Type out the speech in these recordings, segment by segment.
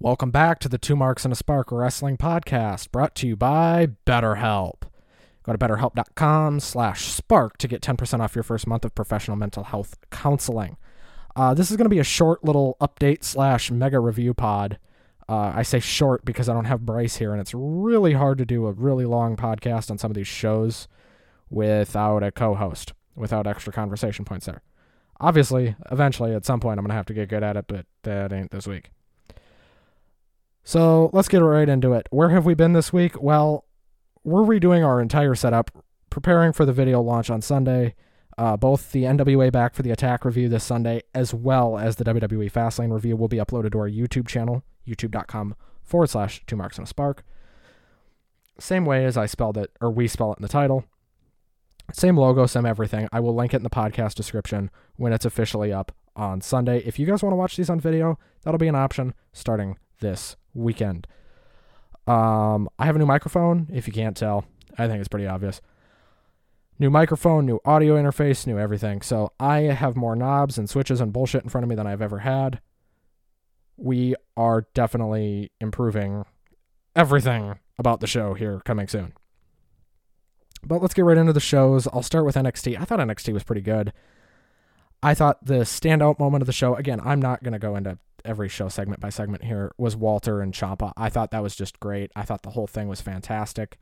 Welcome back to the Two Marks and a Spark Wrestling Podcast, brought to you by BetterHelp. Go to betterhelp.com slash spark to get 10% off your first month of professional mental health counseling. Uh, this is going to be a short little update slash mega review pod. Uh, I say short because I don't have Bryce here, and it's really hard to do a really long podcast on some of these shows without a co host, without extra conversation points there. Obviously, eventually, at some point, I'm going to have to get good at it, but that ain't this week. So let's get right into it. Where have we been this week? Well, we're redoing our entire setup, preparing for the video launch on Sunday. Uh, both the NWA Back for the Attack review this Sunday, as well as the WWE Fastlane review, will be uploaded to our YouTube channel, youtube.com forward slash two marks and a spark. Same way as I spelled it, or we spell it in the title. Same logo, same everything. I will link it in the podcast description when it's officially up on Sunday. If you guys want to watch these on video, that'll be an option starting this weekend. Um, I have a new microphone. If you can't tell, I think it's pretty obvious. New microphone, new audio interface, new everything. So I have more knobs and switches and bullshit in front of me than I've ever had. We are definitely improving everything about the show here coming soon. But let's get right into the shows. I'll start with NXT. I thought NXT was pretty good. I thought the standout moment of the show, again, I'm not going to go into every show segment by segment here, was Walter and Ciampa. I thought that was just great. I thought the whole thing was fantastic.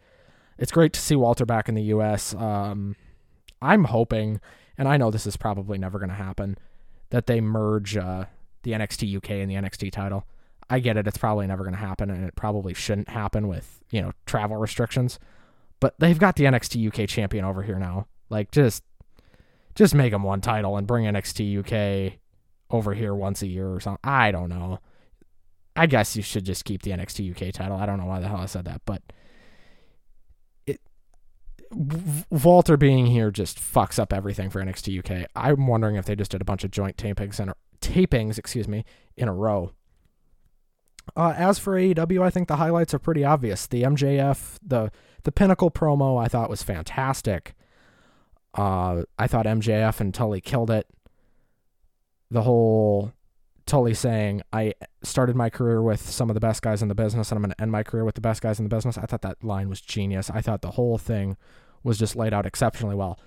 It's great to see Walter back in the U.S. Um, I'm hoping, and I know this is probably never going to happen, that they merge uh, the NXT UK and the NXT title. I get it; it's probably never going to happen, and it probably shouldn't happen with you know travel restrictions. But they've got the NXT UK champion over here now. Like, just just make them one title and bring NXT UK over here once a year or something. I don't know. I guess you should just keep the NXT UK title. I don't know why the hell I said that, but it Walter being here just fucks up everything for NXT UK. I'm wondering if they just did a bunch of joint tapings and tapings, excuse me, in a row. Uh, as for AEW, I think the highlights are pretty obvious. The MJF, the the Pinnacle promo, I thought was fantastic. Uh, I thought MJF and Tully killed it. The whole Tully saying, I started my career with some of the best guys in the business and I'm going to end my career with the best guys in the business. I thought that line was genius. I thought the whole thing was just laid out exceptionally well.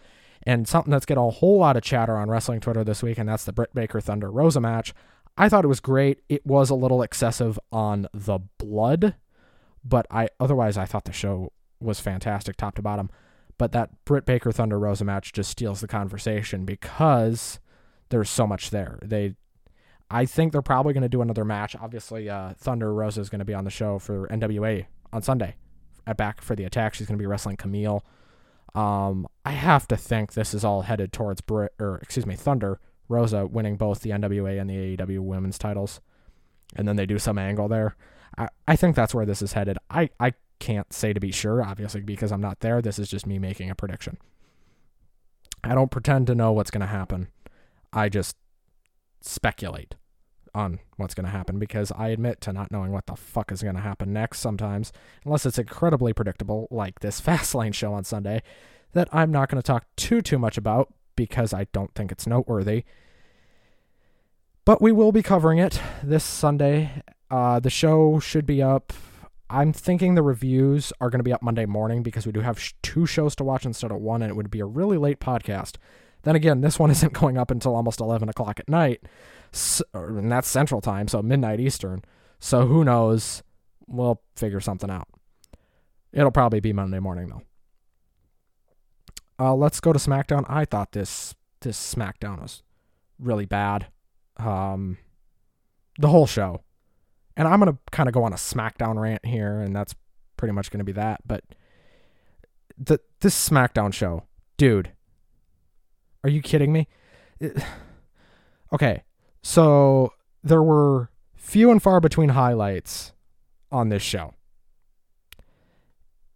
And something that's getting a whole lot of chatter on wrestling Twitter this week, and that's the Britt Baker Thunder Rosa match. I thought it was great. It was a little excessive on the blood, but I otherwise I thought the show was fantastic top to bottom. But that Britt Baker Thunder Rosa match just steals the conversation because there's so much there. They, I think they're probably going to do another match. Obviously, uh, Thunder Rosa is going to be on the show for NWA on Sunday at back for the attack. She's going to be wrestling Kamille. Um, I have to think this is all headed towards Brit or excuse me Thunder Rosa winning both the NWA and the AEW women's titles, and then they do some angle there. I, I think that's where this is headed. I, I can't say to be sure, obviously, because I'm not there. This is just me making a prediction. I don't pretend to know what's going to happen. I just speculate on what's going to happen because I admit to not knowing what the fuck is going to happen next sometimes, unless it's incredibly predictable, like this Fastlane show on Sunday, that I'm not going to talk too, too much about because I don't think it's noteworthy. But we will be covering it this Sunday. Uh, the show should be up I'm thinking the reviews are going to be up Monday morning because we do have sh- two shows to watch instead of one, and it would be a really late podcast. Then again, this one isn't going up until almost 11 o'clock at night, so, and that's Central Time, so midnight Eastern. So who knows? We'll figure something out. It'll probably be Monday morning though. Uh, let's go to SmackDown. I thought this this SmackDown was really bad. Um, the whole show and I'm to kind of go on a SmackDown rant here, and that's pretty much to be that. But the this SmackDown show, dude, are you kidding me? It, okay, so there were few and far between highlights on this show.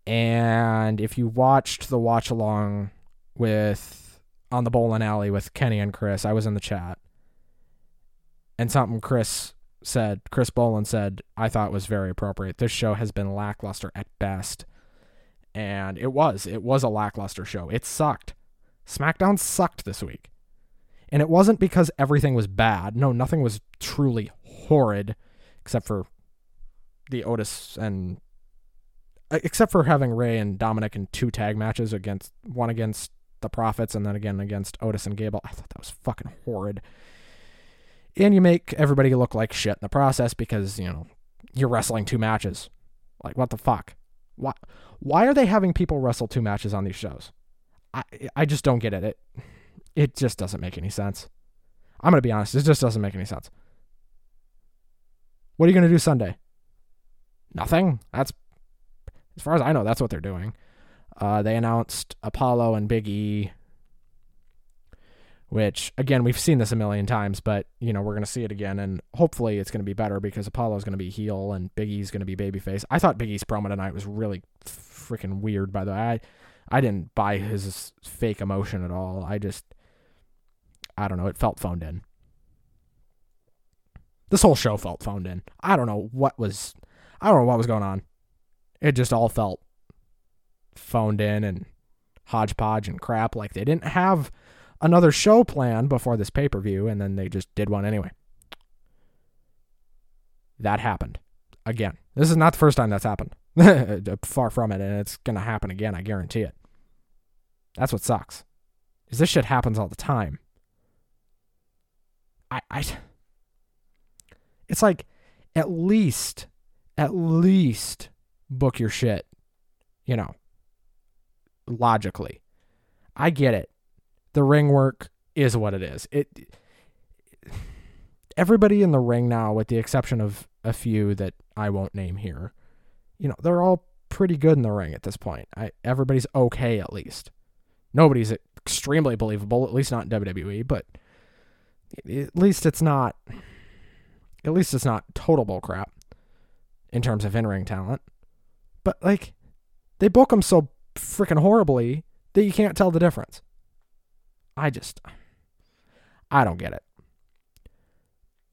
And if you watched the watch along with on the bowling alley with Kenny and Chris, I was in the chat. And something Chris said, Chris Boland said, I thought was very appropriate. This show has been lackluster at best. And it was. It was a lackluster show. It sucked. SmackDown sucked this week. And it wasn't because everything was bad. No, nothing was truly horrid, except for the Otis and uh, except for having Rey and Dominik in two tag matches against one against the Profits and then again against Otis and Gable. I thought that was fucking horrid. And you make everybody look like shit in the process because, you know, you're wrestling two matches. Like what the fuck? Why why are they having people wrestle two matches on these shows? I I just don't get it. It it just doesn't make any sense. I'm to be honest, it just doesn't make any sense. What are you to do Sunday? Nothing. That's as far as I know, that's what they're doing. Uh, they announced Apollo and Big E, which again we've seen this a million times, but you know we're gonna see it again, and hopefully it's gonna be better because Apollo's gonna be heel and Big E's gonna be babyface. I thought Big E's promo tonight was really freaking weird. By the way, I I didn't buy his fake emotion at all. I just I don't know. It felt phoned in. This whole show felt phoned in. I don't know what was I don't know what was going on. It just all felt phoned in and hodgepodge and crap. Like they didn't have another show planned before this pay per view, and then they just did one anyway. That happened. Again, this is not the first time that's happened. Far from it, and it's going to happen again, I guarantee it. That's what sucks. Is this shit happens all the time. I, I it's like at least at least book your shit, you know, logically. I get it. The ring work is what it is. It everybody in the ring now with the exception of a few that I won't name here, you know, they're all pretty good in the ring at this point. I, everybody's okay at least. Nobody's extremely believable, at least not in WWE, but at least it's not at least it's not total bullcrap in terms of in-ring talent. But like they book them so freaking horribly that you can't tell the difference. I just I don't get it.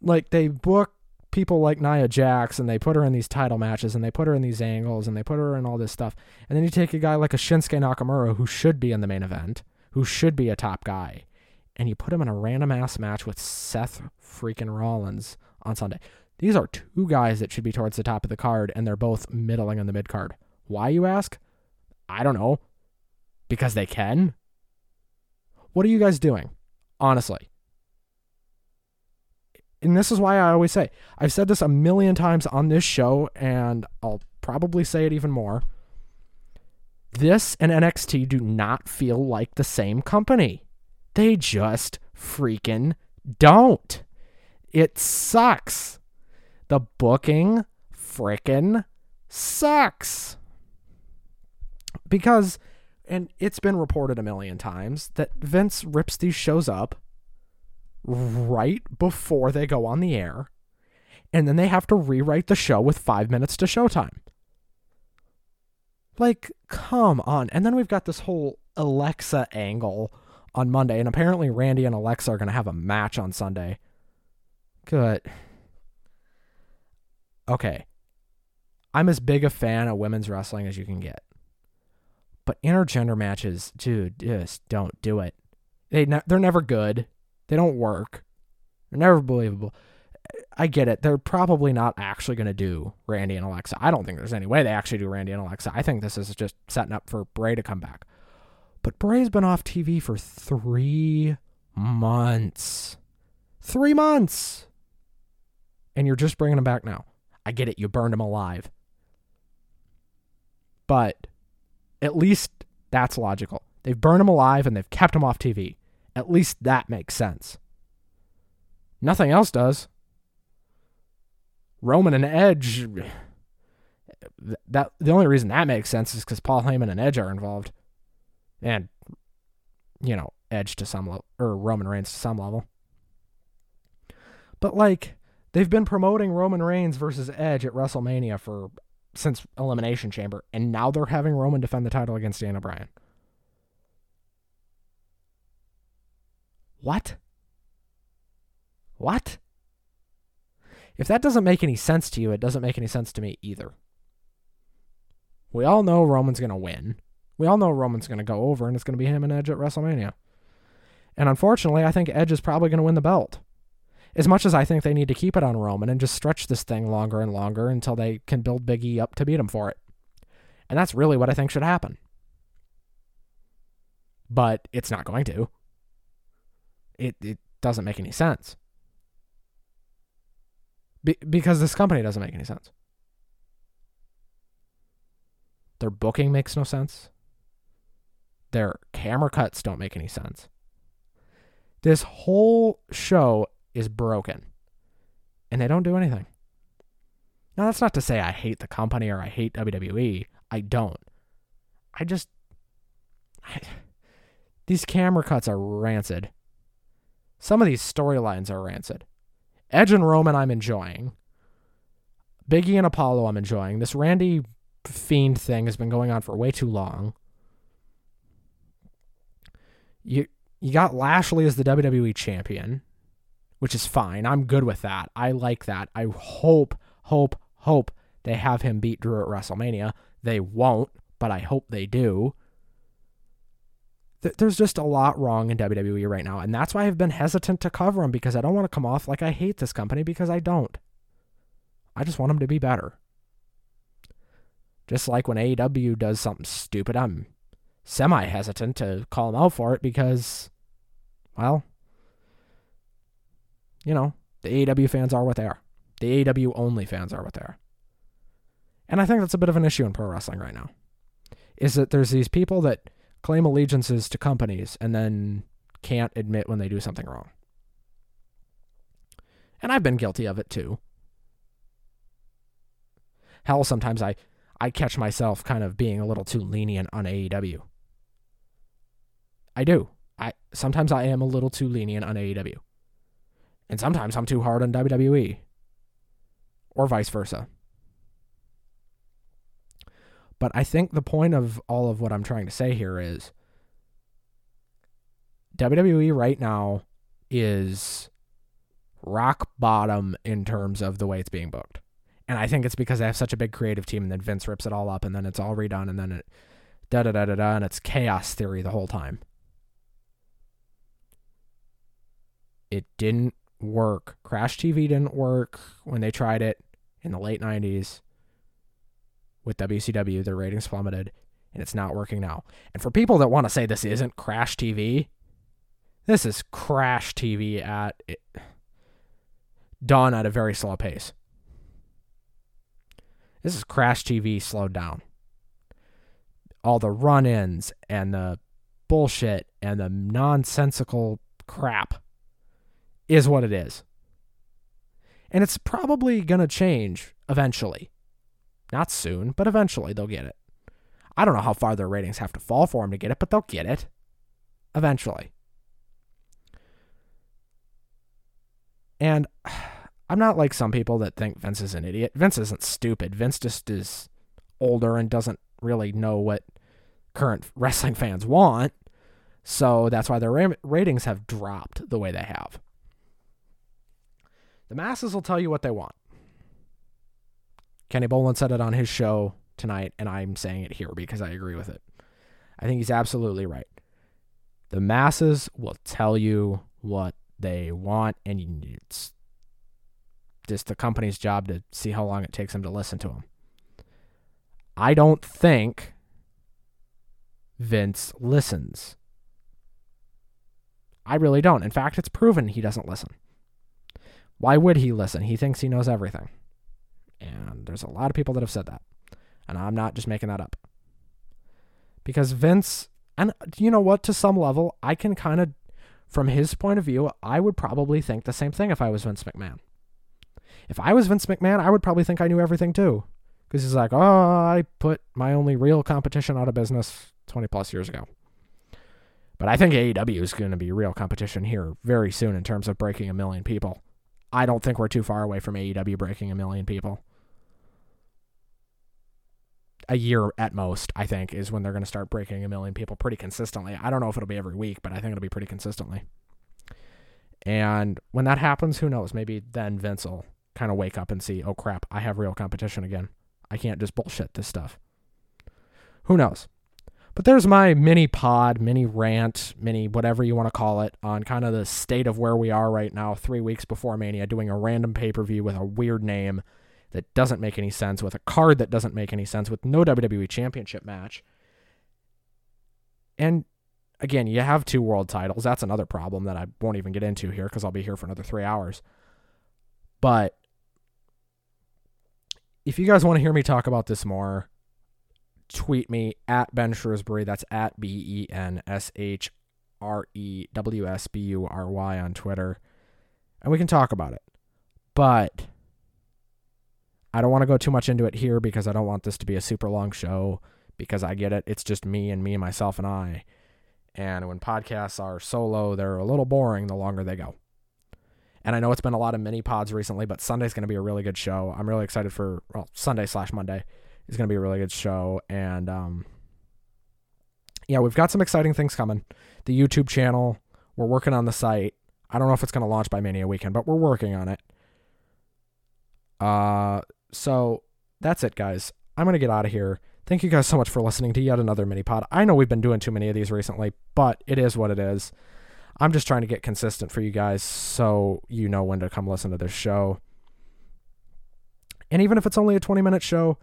Like they book people like Nia Jax and they put her in these title matches and they put her in these angles and they put her in all this stuff. And then you take a guy like a Shinsuke Nakamura who should be in the main event, who should be a top guy, and you put him in a random ass match with Seth freaking Rollins on Sunday. These are two guys that should be towards the top of the card, and they're both middling on the mid card. Why, you ask? I don't know. Because they can? What are you guys doing? Honestly. And this is why I always say, I've said this a million times on this show, and I'll probably say it even more. This and NXT do not feel like the same company. They just freaking don't. It sucks. The booking freaking sucks. Because, and it's been reported a million times, that Vince rips these shows up right before they go on the air, and then they have to rewrite the show with five minutes to showtime. Like, come on. And then we've got this whole Alexa angle on Monday, and apparently Randy and Alexa are going to have a match on Sunday. Good. Okay. I'm as big a fan of women's wrestling as you can get. But intergender matches, dude, just don't do it. They ne- they're never good. They don't work. They're never believable. I get it. They're probably not actually going to do Randy and Alexa. I don't think there's any way they actually do Randy and Alexa. I think this is just setting up for Bray to come back. But Bray's been off TV for three months. Three months. And you're just bringing him back now. I get it. You burned him alive. But at least that's logical. They've burned him alive and they've kept him off TV. At least that makes sense. Nothing else does. Roman and Edge. That the only reason that makes sense is because Paul Heyman and Edge are involved and you know Edge to some level or Roman Reigns to some level. But like they've been promoting Roman Reigns versus Edge at WrestleMania for since Elimination Chamber, and now they're having Roman defend the title against Daniel Bryan. What? What? If that doesn't make any sense to you, it doesn't make any sense to me either. We all know Roman's going to win. We all know Roman's going to go over, and it's going to be him and Edge at WrestleMania. And unfortunately, I think Edge is probably going to win the belt. As much as I think they need to keep it on Roman and just stretch this thing longer and longer until they can build Big E up to beat him for it. And that's really what I think should happen. But it's not going to. It it doesn't make any sense. Be- because this company doesn't make any sense. Their booking makes no sense. Their camera cuts don't make any sense. This whole show is broken. And they don't do anything. Now, that's not to say I hate the company or I hate WWE. I don't. I just. I, these camera cuts are rancid. Some of these storylines are rancid. Edge and Roman, I'm enjoying. Biggie and Apollo, I'm enjoying. This Randy Fiend thing has been going on for way too long. You you got Lashley as the WWE champion, which is fine. I'm good with that. I like that. I hope, hope, hope they have him beat Drew at WrestleMania. They won't, but I hope they do. There's just a lot wrong in WWE right now, and that's why I've been hesitant to cover them because I don't want to come off like I hate this company because I don't. I just want them to be better. Just like when AEW does something stupid, I'm semi hesitant to call them out for it because, well, you know, the AEW fans are what they are. The AEW only fans are what they are. And I think that's a bit of an issue in pro wrestling right now. Is that there's these people that claim allegiances to companies and then can't admit when they do something wrong. And I've been guilty of it too. Hell, sometimes I, I catch myself kind of being a little too lenient on AEW. I do. I sometimes I am a little too lenient on AEW. And sometimes I'm too hard on WWE. Or vice versa. But I think the point of all of what I'm trying to say here is WWE right now is rock bottom in terms of the way it's being booked. And I think it's because they have such a big creative team and then Vince rips it all up and then it's all redone and then it da da da da da and it's chaos theory the whole time. It didn't work. Crash TV didn't work when they tried it in the late 90s with WCW, their ratings plummeted, and it's not working now. And for people that want to say this isn't Crash TV, this is Crash TV at it, done at a very slow pace. This is Crash TV slowed down. All the run ins and the bullshit and the nonsensical crap is what it is. And it's probably going to change eventually. Not soon, but eventually they'll get it. I don't know how far their ratings have to fall for them to get it, but they'll get it. Eventually. And I'm not like some people that think Vince is an idiot. Vince isn't stupid. Vince just is older and doesn't really know what current wrestling fans want. So that's why their ratings have dropped the way they have. The masses will tell you what they want. Kenny Bolin said it on his show tonight, and I'm saying it here because I agree with it. I think he's absolutely right. The masses will tell you what they want, and it's just the company's job to see how long it takes them to listen to them. I don't think Vince listens. I really don't. In fact, it's proven he doesn't listen. Why would he listen? He thinks he knows everything. And there's a lot of people that have said that. And I'm not just making that up. Because Vince, and you know what, to some level, I can kind of, from his point of view, I would probably think the same thing if I was Vince McMahon. If I was Vince McMahon, I would probably think I knew everything too. Because he's like, oh, I put my only real competition out of business 20 plus years ago. But I think AEW is going to be real competition here very soon in terms of breaking a million people. I don't think we're too far away from AEW breaking a million people a year at most, I think, is when they're going to start breaking a million people pretty consistently. I don't know if it'll be every week, but I think it'll be pretty consistently. And when that happens, who knows? Maybe then Vince will kind of wake up and see, oh crap, I have real competition again. I can't just bullshit this stuff. Who knows? But there's my mini pod, mini rant, mini whatever you want to call it on kind of the state of where we are right now, three weeks before Mania, doing a random pay per view with a weird name that doesn't make any sense, with a card that doesn't make any sense, with no WWE Championship match. And again, you have two world titles. That's another problem that I won't even get into here because I'll be here for another three hours. But if you guys want to hear me talk about this more, tweet me at Ben Shrewsbury. That's at B E N S H R E W S B U R Y on Twitter. And we can talk about it. But I don't want to go too much into it here because I don't want this to be a super long show because I get it. It's just me and me, and myself, and I. And when podcasts are solo, they're a little boring the longer they go. And I know it's been a lot of mini pods recently, but Sunday's going to be a really good show. I'm really excited for, well, Sunday slash Monday is going to be a really good show. And, um, yeah, we've got some exciting things coming. The YouTube channel, we're working on the site. I don't know if it's going to launch by Mania weekend, but we're working on it. Uh, so that's it, guys. I'm going to get out of here. Thank you guys so much for listening to yet another mini pod. I know we've been doing too many of these recently, but it is what it is. I'm just trying to get consistent for you guys so you know when to come listen to this show. And even if it's only a 20 minute show,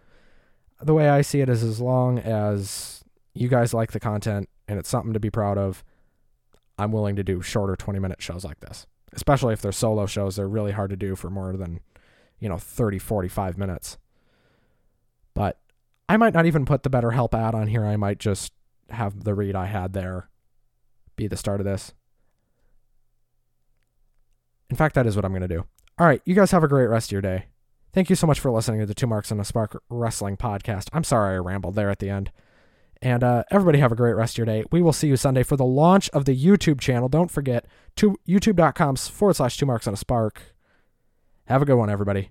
the way I see it is as long as you guys like the content and it's something to be proud of, I'm willing to do shorter 20 minute shows like this. Especially if they're solo shows, they're really hard to do for more than, you know, 30, 45 minutes. But I might not even put the BetterHelp ad on here. I might just have the read I had there be the start of this. In fact, that is what I'm going to do. All right, you guys have a great rest of your day. Thank you so much for listening to the Two Marks and a Spark Wrestling podcast. I'm sorry I rambled there at the end. And uh, everybody have a great rest of your day. We will see you Sunday for the launch of the YouTube channel. Don't forget, to youtube.com forward slash two marks and a spark. Have a good one, everybody.